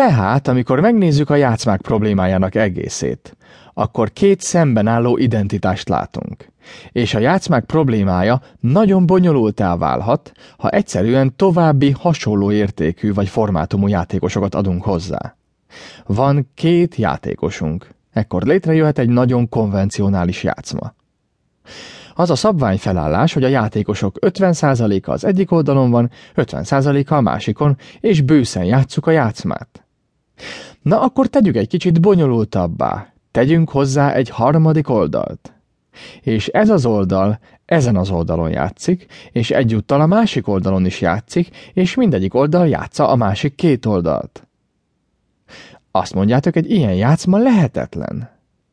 Tehát, amikor megnézzük a játszmák problémájának egészét, akkor két szemben álló identitást látunk. És a játszmák problémája nagyon bonyolultá válhat, ha egyszerűen további hasonló értékű vagy formátumú játékosokat adunk hozzá. Van két játékosunk, ekkor létrejöhet egy nagyon konvencionális játszma. Az a szabvány felállás, hogy a játékosok 50%-a az egyik oldalon van, 50%-a a másikon, és bőszen játsszuk a játszmát. Na akkor tegyük egy kicsit bonyolultabbá, tegyünk hozzá egy harmadik oldalt. És ez az oldal ezen az oldalon játszik, és egyúttal a másik oldalon is játszik, és mindegyik oldal játsza a másik két oldalt. Azt mondjátok, egy ilyen játszma lehetetlen.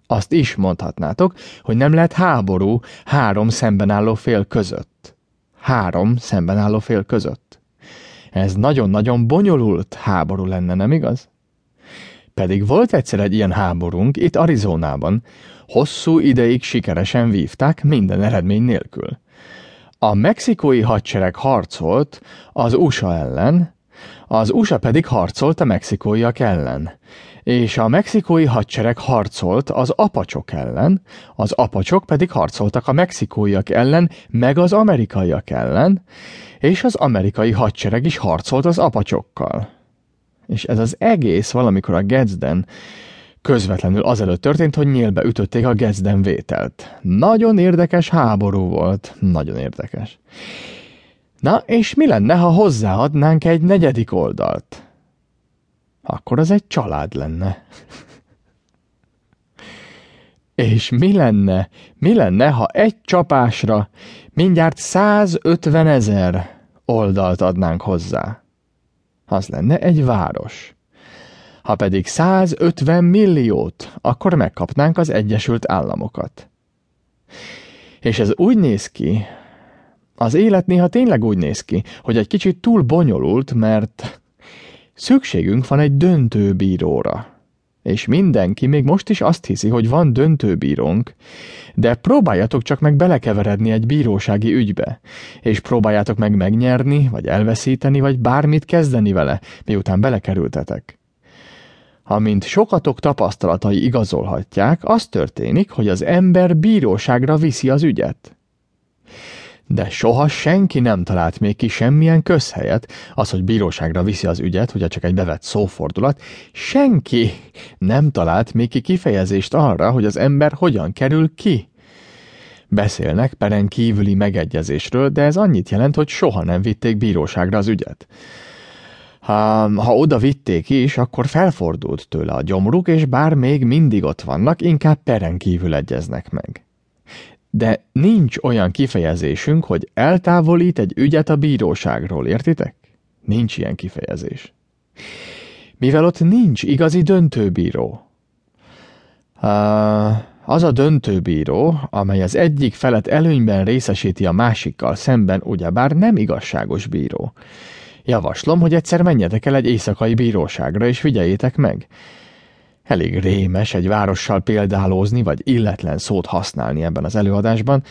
Azt is mondhatnátok, hogy nem lehet háború három szemben álló fél között. Három szemben álló fél között. Ez nagyon-nagyon bonyolult háború lenne, nem igaz? Pedig volt egyszer egy ilyen háborunk itt Arizonában. Hosszú ideig sikeresen vívták minden eredmény nélkül. A mexikói hadsereg harcolt az USA ellen, az USA pedig harcolt a mexikóiak ellen, és a mexikói hadsereg harcolt az apacsok ellen, az apacsok pedig harcoltak a mexikóiak ellen, meg az amerikaiak ellen, és az amerikai hadsereg is harcolt az apacsokkal. És ez az egész valamikor a Gadsden közvetlenül azelőtt történt, hogy nyílbe ütötték a Gadsden vételt. Nagyon érdekes háború volt, nagyon érdekes. Na, és mi lenne, ha hozzáadnánk egy negyedik oldalt? Akkor az egy család lenne. És mi lenne, mi lenne, ha egy csapásra mindjárt 150 ezer oldalt adnánk hozzá? Az lenne egy város. Ha pedig 150 milliót, akkor megkapnánk az Egyesült Államokat. És ez úgy néz ki, az élet néha tényleg úgy néz ki, hogy egy kicsit túl bonyolult, mert szükségünk van egy döntőbíróra. És mindenki még most is azt hiszi, hogy van döntőbírónk, de próbáljatok csak meg belekeveredni egy bírósági ügybe, és próbáljátok meg megnyerni, vagy elveszíteni, vagy bármit kezdeni vele, miután belekerültetek. Amint sokatok tapasztalatai igazolhatják, az történik, hogy az ember bíróságra viszi az ügyet de soha senki nem talált még ki semmilyen közhelyet, az, hogy bíróságra viszi az ügyet, ugye csak egy bevett szófordulat, senki nem talált még ki kifejezést arra, hogy az ember hogyan kerül ki. Beszélnek peren kívüli megegyezésről, de ez annyit jelent, hogy soha nem vitték bíróságra az ügyet. Ha, ha oda vitték is, akkor felfordult tőle a gyomruk, és bár még mindig ott vannak, inkább peren kívül egyeznek meg de nincs olyan kifejezésünk, hogy eltávolít egy ügyet a bíróságról, értitek? Nincs ilyen kifejezés. Mivel ott nincs igazi döntőbíró. Az a döntőbíró, amely az egyik felet előnyben részesíti a másikkal szemben, ugyebár nem igazságos bíró. Javaslom, hogy egyszer menjetek el egy éjszakai bíróságra, és figyeljétek meg. Elég rémes egy várossal példálózni, vagy illetlen szót használni ebben az előadásban,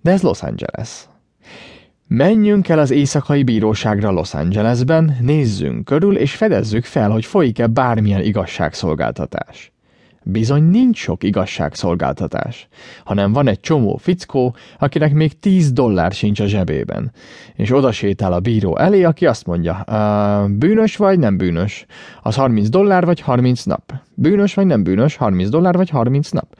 de ez Los Angeles. Menjünk el az éjszakai bíróságra Los Angelesben, nézzünk körül, és fedezzük fel, hogy folyik-e bármilyen igazságszolgáltatás. Bizony nincs sok igazságszolgáltatás, hanem van egy csomó fickó, akinek még 10 dollár sincs a zsebében, és oda sétál a bíró elé, aki azt mondja, bűnös vagy nem bűnös, az 30 dollár vagy 30 nap, bűnös vagy nem bűnös, 30 dollár vagy 30 nap.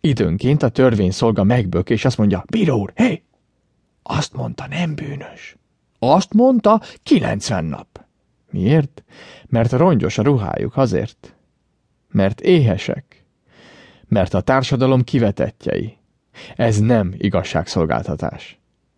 Időnként a törvény szolga megbök, és azt mondja, bíró úr, hé, azt mondta, nem bűnös. Azt mondta, 90 nap. Miért? Mert rongyos a ruhájuk, azért mert éhesek, mert a társadalom kivetettjei. Ez nem igazságszolgáltatás.